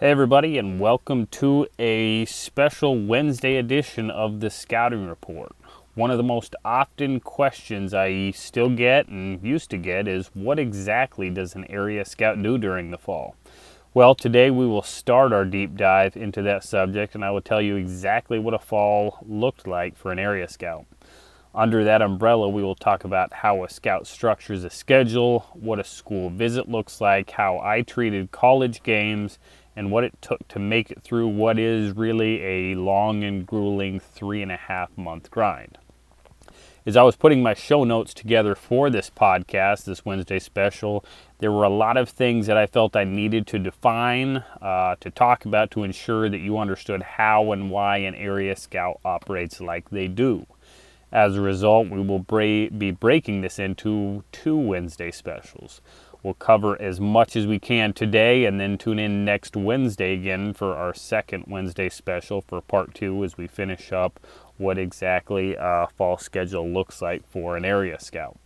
Hey, everybody, and welcome to a special Wednesday edition of the Scouting Report. One of the most often questions I still get and used to get is what exactly does an area scout do during the fall? Well, today we will start our deep dive into that subject, and I will tell you exactly what a fall looked like for an area scout. Under that umbrella, we will talk about how a scout structures a schedule, what a school visit looks like, how I treated college games, and what it took to make it through what is really a long and grueling three and a half month grind. As I was putting my show notes together for this podcast, this Wednesday special, there were a lot of things that I felt I needed to define, uh, to talk about, to ensure that you understood how and why an area scout operates like they do. As a result, we will bra- be breaking this into two Wednesday specials. We'll cover as much as we can today and then tune in next Wednesday again for our second Wednesday special for part two as we finish up what exactly a fall schedule looks like for an area scout.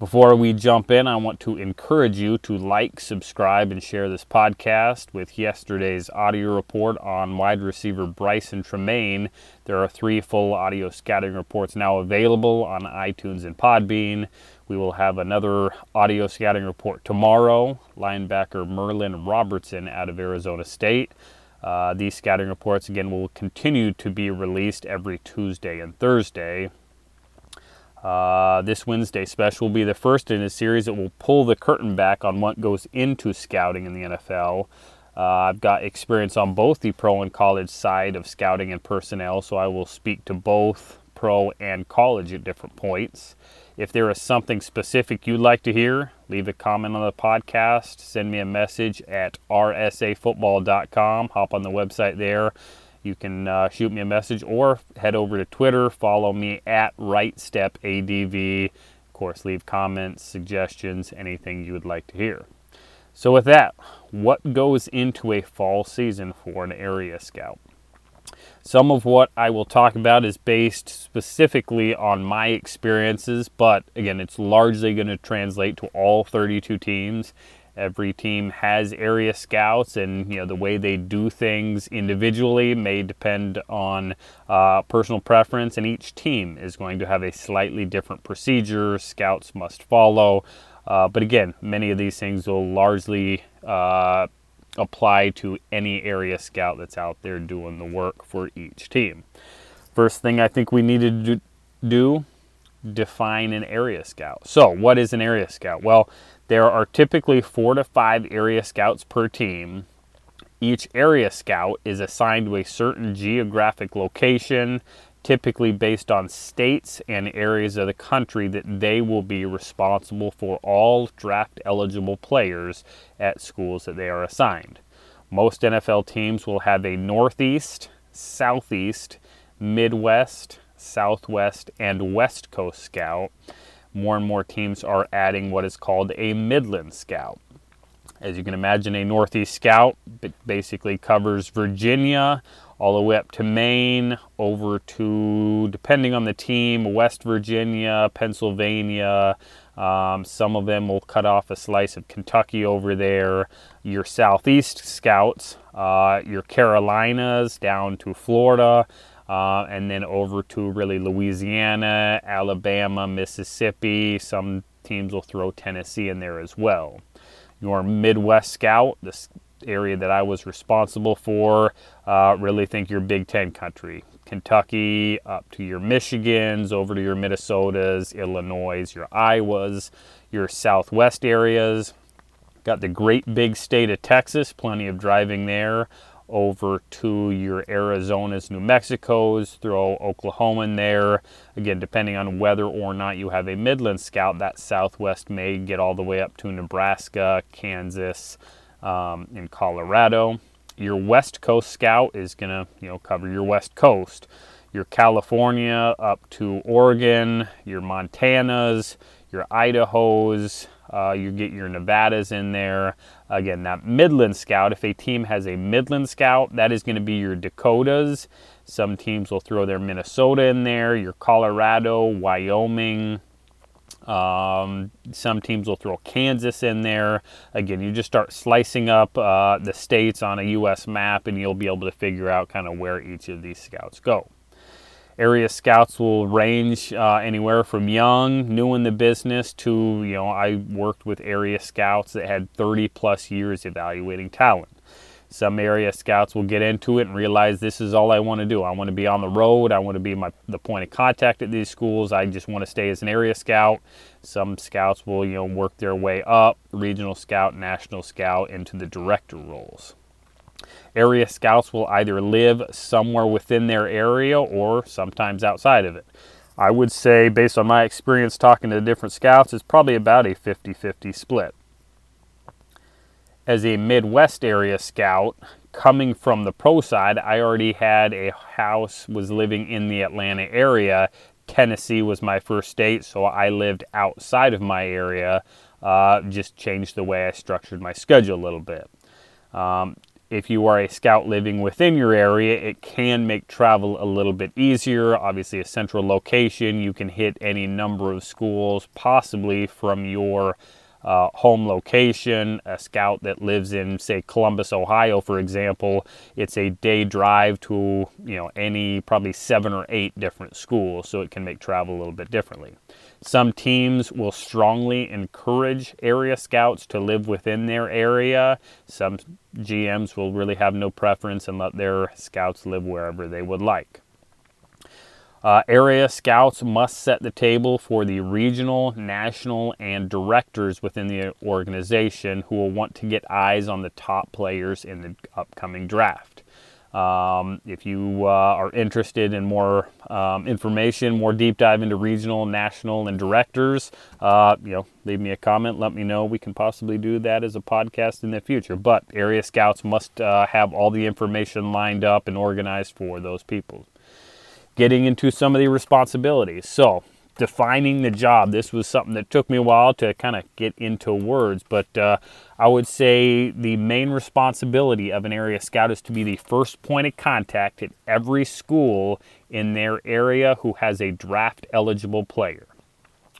Before we jump in, I want to encourage you to like, subscribe, and share this podcast. With yesterday's audio report on wide receiver Brycen Tremayne, there are three full audio scouting reports now available on iTunes and Podbean. We will have another audio scouting report tomorrow. Linebacker Merlin Robertson out of Arizona State. Uh, these scouting reports, again, will continue to be released every Tuesday and Thursday. Uh, this Wednesday special will be the first in a series that will pull the curtain back on what goes into scouting in the NFL. Uh, I've got experience on both the pro and college side of scouting and personnel, so I will speak to both pro and college at different points. If there is something specific you'd like to hear, leave a comment on the podcast, send me a message at rsafootball.com, hop on the website there you can uh, shoot me a message or head over to Twitter, follow me at RightStepADV. Of course, leave comments, suggestions, anything you would like to hear. So, with that, what goes into a fall season for an area scout? Some of what I will talk about is based specifically on my experiences, but again, it's largely going to translate to all 32 teams Every team has area scouts, and you know the way they do things individually may depend on uh, personal preference, and each team is going to have a slightly different procedure. Scouts must follow, uh, but again, many of these things will largely uh, apply to any area scout that's out there doing the work for each team. First thing I think we need to do define an area scout. So, what is an area scout? Well, there are typically four to five area scouts per team. Each area scout is assigned to a certain geographic location, typically based on states and areas of the country that they will be responsible for all draft eligible players at schools that they are assigned. Most NFL teams will have a Northeast, Southeast, Midwest, Southwest, and West Coast scout more and more teams are adding what is called a Midland Scout. As you can imagine, a Northeast Scout basically covers Virginia all the way up to Maine, over to, depending on the team, West Virginia, Pennsylvania. Um, some of them will cut off a slice of Kentucky over there. Your Southeast Scouts, uh, your Carolinas down to Florida uh, and then over to really Louisiana, Alabama, Mississippi. Some teams will throw Tennessee in there as well. Your Midwest Scout, this area that I was responsible for, uh, really think your Big Ten country. Kentucky up to your Michigans, over to your Minnesotas, Illinois, your Iowas, your Southwest areas. Got the great big state of Texas, plenty of driving there over to your Arizonas, New Mexico's, throw Oklahoma in there. Again, depending on whether or not you have a Midland scout, that Southwest may get all the way up to Nebraska, Kansas, um, and Colorado. Your West Coast scout is going to, you know, cover your West Coast. Your California up to Oregon, your Montanas, your Idahos, uh, you get your Nevadas in there. Again, that Midland Scout, if a team has a Midland Scout, that is going to be your Dakotas. Some teams will throw their Minnesota in there, your Colorado, Wyoming, Um, some teams will throw Kansas in there. Again, you just start slicing up uh, the states on a U.S. map, and you'll be able to figure out kind of where each of these scouts go. Area scouts will range uh, anywhere from young, new in the business, to you know I worked with area scouts that had 30 plus years evaluating talent. Some area scouts will get into it and realize this is all I want to do. I want to be on the road. I want to be my the point of contact at these schools. I just want to stay as an area scout. Some scouts will, you know, work their way up, regional scout, national scout into the director roles. Area scouts will either live somewhere within their area or sometimes outside of it. I would say based on my experience talking to different scouts, it's probably about a 50-50 split as a Midwest area scout, coming from the pro side, I already had a house, was living in the Atlanta area. Tennessee was my first state, so I lived outside of my area. Uh, just changed the way I structured my schedule a little bit. Um, if you are a scout living within your area, it can make travel a little bit easier. Obviously, a central location, you can hit any number of schools, possibly from your uh, home location. A scout that lives in, say, Columbus, Ohio, for example, it's a day drive to you know any probably seven or eight different schools, so it can make travel a little bit differently. Some teams will strongly encourage area scouts to live within their area. Some GMs will really have no preference and let their scouts live wherever they would like. Uh, area scouts must set the table for the regional, national, and directors within the organization who will want to get eyes on the top players in the upcoming draft. Um, if you uh, are interested in more um, information, more deep dive into regional, national, and directors, uh, you know, leave me a comment. Let me know. We can possibly do that as a podcast in the future. But area scouts must uh, have all the information lined up and organized for those people getting into some of the responsibilities. So, defining the job. This was something that took me a while to kind of get into words, but uh, I would say the main responsibility of an area scout is to be the first point of contact at every school in their area who has a draft eligible player.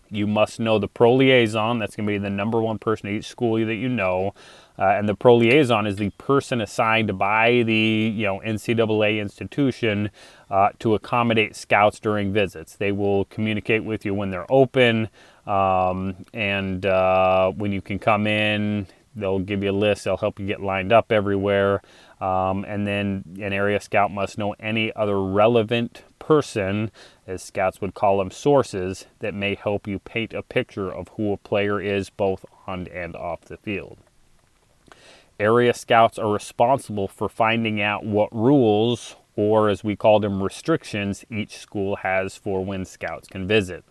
You must know the pro liaison, that's going to be the number one person at each school that you know. Uh, and the pro liaison is the person assigned by the you know NCAA institution uh, to accommodate scouts during visits. They will communicate with you when they're open um, and uh, when you can come in. They'll give you a list. They'll help you get lined up everywhere. Um, and then an area scout must know any other relevant person, as scouts would call them, sources that may help you paint a picture of who a player is both on and off the field. Area scouts are responsible for finding out what rules, or as we call them, restrictions, each school has for when scouts can visit.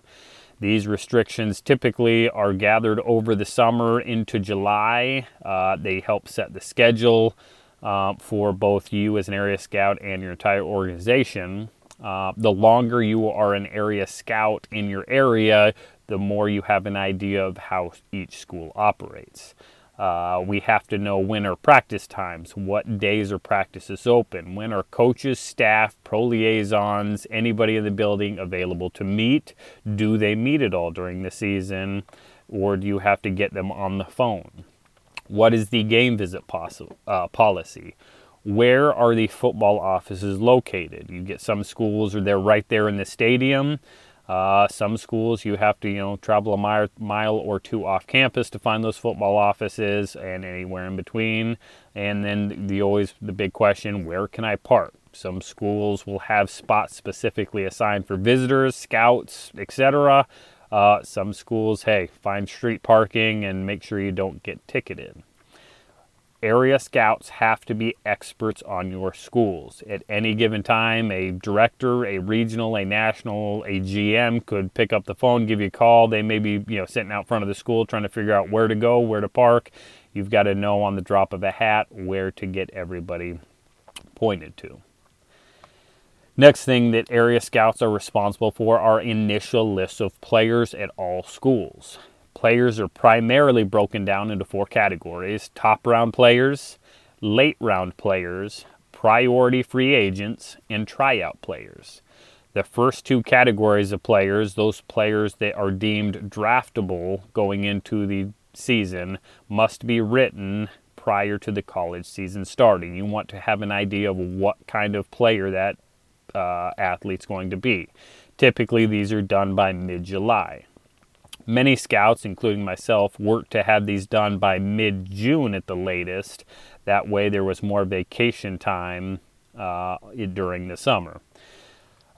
These restrictions typically are gathered over the summer into July. Uh, they help set the schedule uh, for both you as an area scout and your entire organization. Uh, the longer you are an area scout in your area, the more you have an idea of how each school operates. Uh, we have to know when are practice times, what days are practices open, when are coaches, staff, pro liaisons, anybody in the building available to meet. Do they meet at all during the season, or do you have to get them on the phone? What is the game visit uh, policy? Where are the football offices located? You get some schools, or they're right there in the stadium. Uh, some schools you have to, you know, travel a mile, mile or two off campus to find those football offices, and anywhere in between. And then the always the big question: Where can I park? Some schools will have spots specifically assigned for visitors, scouts, etc. Uh, some schools, hey, find street parking and make sure you don't get ticketed area scouts have to be experts on your schools. At any given time, a director, a regional, a national, a GM could pick up the phone, give you a call. They may be, you know, sitting out front of the school trying to figure out where to go, where to park. You've got to know on the drop of a hat where to get everybody pointed to. Next thing that area scouts are responsible for are initial lists of players at all schools. Players are primarily broken down into four categories top round players, late round players, priority free agents, and tryout players. The first two categories of players, those players that are deemed draftable going into the season, must be written prior to the college season starting. You want to have an idea of what kind of player that uh, athlete's going to be. Typically, these are done by mid July. Many scouts, including myself, worked to have these done by mid June at the latest. That way, there was more vacation time uh, during the summer.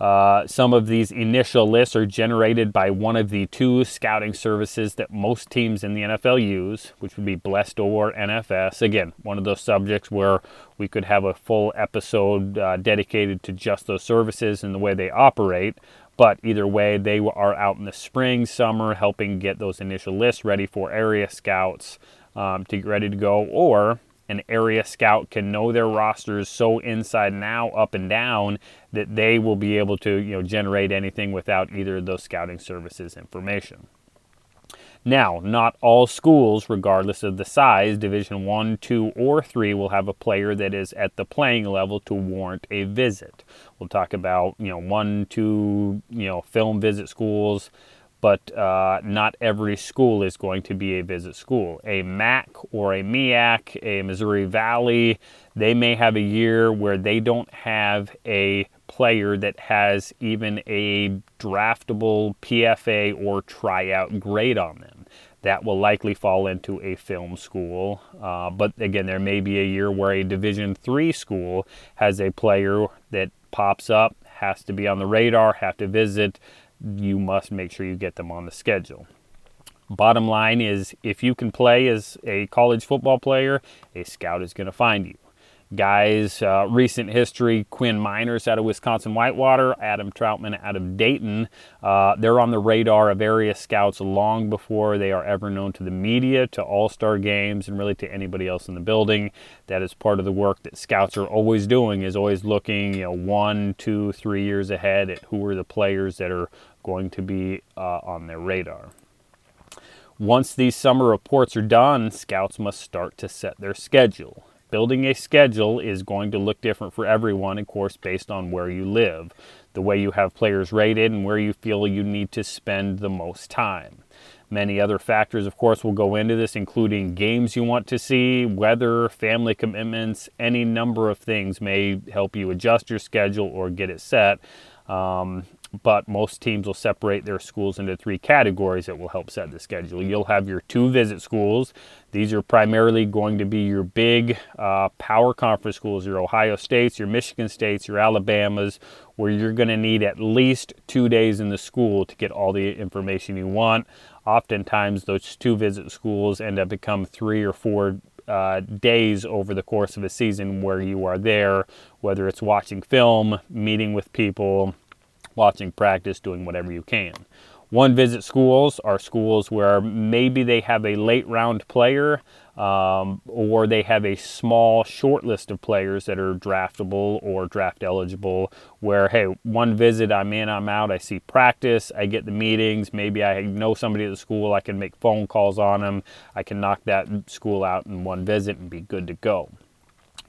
Uh, some of these initial lists are generated by one of the two scouting services that most teams in the NFL use, which would be BLESTO or NFS. Again, one of those subjects where we could have a full episode uh, dedicated to just those services and the way they operate. But either way, they are out in the spring, summer, helping get those initial lists ready for area scouts um, to get ready to go. Or an area scout can know their rosters so inside out, up and down, that they will be able to you know generate anything without either of those scouting services information. Now, not all schools, regardless of the size, Division 1, 2, or 3, will have a player that is at the playing level to warrant a visit. We'll talk about, you know, 1, 2, you know, film visit schools, but uh, not every school is going to be a visit school. A MAC or a MEAC, a Missouri Valley, they may have a year where they don't have a player that has even a draftable PFA or tryout grade on them. That will likely fall into a film school. Uh, but again, there may be a year where a Division three school has a player that pops up, has to be on the radar, have to visit. You must make sure you get them on the schedule. Bottom line is if you can play as a college football player, a scout is going to find you guys. Uh, recent history Quinn Meinerz out of Wisconsin Whitewater, Adam Trautman out of Dayton. Uh, they're on the radar of area scouts long before they are ever known to the media, to all star games, and really to anybody else in the building. That is part of the work that scouts are always doing, is always looking you know, one, two, three years ahead at who are the players that are going to be uh, on their radar. Once these summer reports are done, scouts must start to set their schedule building a schedule is going to look different for everyone, of course, based on where you live, the way you have players rated, and where you feel you need to spend the most time. Many other factors, of course, will go into this, including games you want to see, weather, family commitments, any number of things may help you adjust your schedule or get it set. Um, but most teams will separate their schools into three categories that will help set the schedule. You'll have your two visit schools. These are primarily going to be your big uh, power conference schools, your Ohio States, your Michigan States, your Alabamas, where you're going to need at least two days in the school to get all the information you want. Oftentimes, those two visit schools end up become three or four uh, days over the course of a season where you are there, whether it's watching film, meeting with people, watching practice, doing whatever you can. One visit schools are schools where maybe they have a late round player um, or they have a small short list of players that are draftable or draft eligible. Where, hey, one visit, I'm in, I'm out, I see practice, I get the meetings, maybe I know somebody at the school, I can make phone calls on them, I can knock that school out in one visit and be good to go.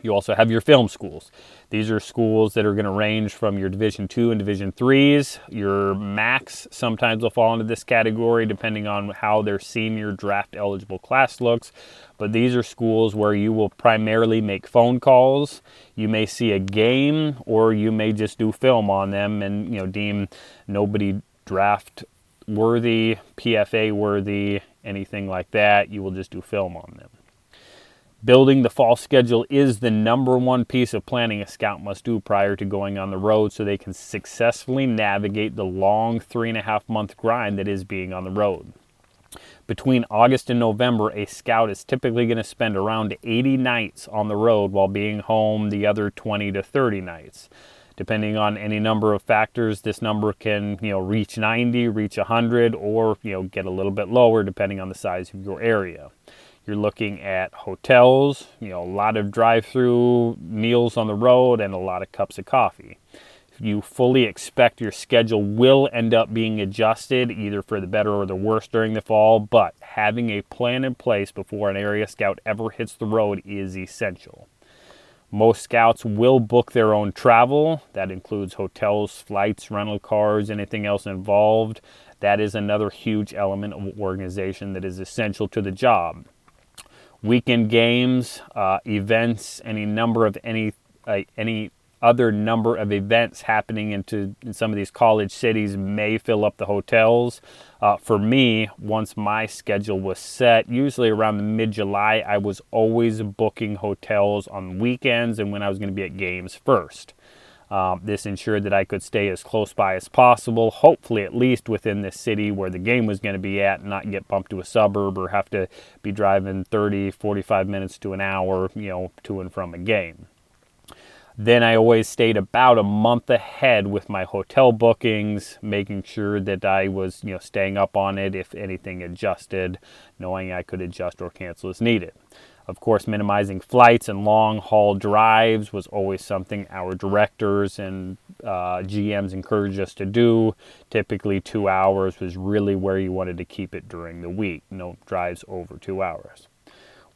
You also have your film schools. These are schools that are going to range from your Division two and Division threes. Your MACs sometimes will fall into this category depending on how their senior draft eligible class looks. But these are schools where you will primarily make phone calls. You may see a game, or you may just do film on them and you know deem nobody draft worthy, PFA worthy, anything like that. You will just do film on them. Building the fall schedule is the number one piece of planning a scout must do prior to going on the road so they can successfully navigate the long three and a half month grind that is being on the road. Between August and November, a scout is typically going to spend around 80 nights on the road while being home the other 20 to 30 nights. Depending on any number of factors, this number can, you know, reach 90, reach 100, or, you know, get a little bit lower depending on the size of your area. You're looking at hotels, you know, a lot of drive-through meals on the road and a lot of cups of coffee. You fully expect your schedule will end up being adjusted either for the better or the worse during the fall, but having a plan in place before an area scout ever hits the road is essential. Most scouts will book their own travel. That includes hotels, flights, rental cars, anything else involved. That is another huge element of organization that is essential to the job. Weekend games, uh, events, any number of any uh, any other number of events happening into in some of these college cities may fill up the hotels. Uh, for me, once my schedule was set, usually around the mid July, I was always booking hotels on weekends and when I was going to be at games first. Um, this ensured that I could stay as close by as possible, hopefully at least within the city where the game was going to be at, and not get bumped to a suburb or have to be driving 30, 45 minutes to an hour, you know, to and from a game. Then I always stayed about a month ahead with my hotel bookings, making sure that I was, you know, staying up on it if anything adjusted, knowing I could adjust or cancel as needed. Of course, minimizing flights and long haul drives was always something our directors and uh, GMs encouraged us to do. Typically, two hours was really where you wanted to keep it during the week. No drives over two hours.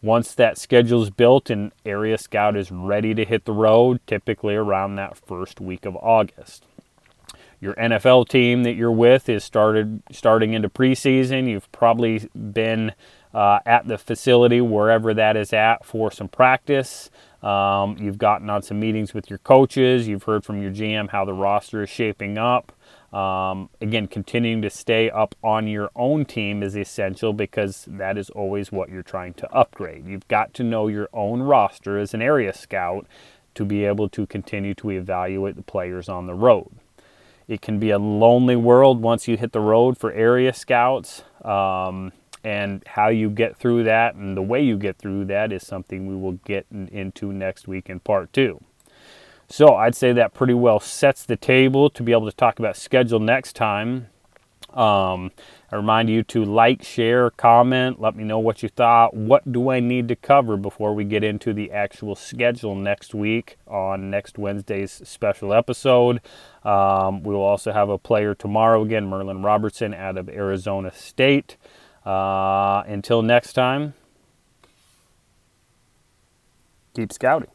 Once that schedule is built and Area Scout is ready to hit the road, typically around that first week of August. Your NFL team that you're with is started starting into preseason. You've probably been uh, at the facility wherever that is at for some practice. Um, you've gotten on some meetings with your coaches. You've heard from your GM how the roster is shaping up. Um, again, continuing to stay up on your own team is essential because that is always what you're trying to upgrade. You've got to know your own roster as an area scout to be able to continue to evaluate the players on the road. It can be a lonely world once you hit the road for area scouts. Um, and how you get through that and the way you get through that is something we will get in, into next week in part two. So I'd say that pretty well sets the table to be able to talk about schedule next time. Um, I remind you to like, share, comment, let me know what you thought. What do I need to cover before we get into the actual schedule next week on next Wednesday's special episode? Um, we will also have a player tomorrow again, Merlin Robertson out of Arizona State. Uh, until next time, keep scouting.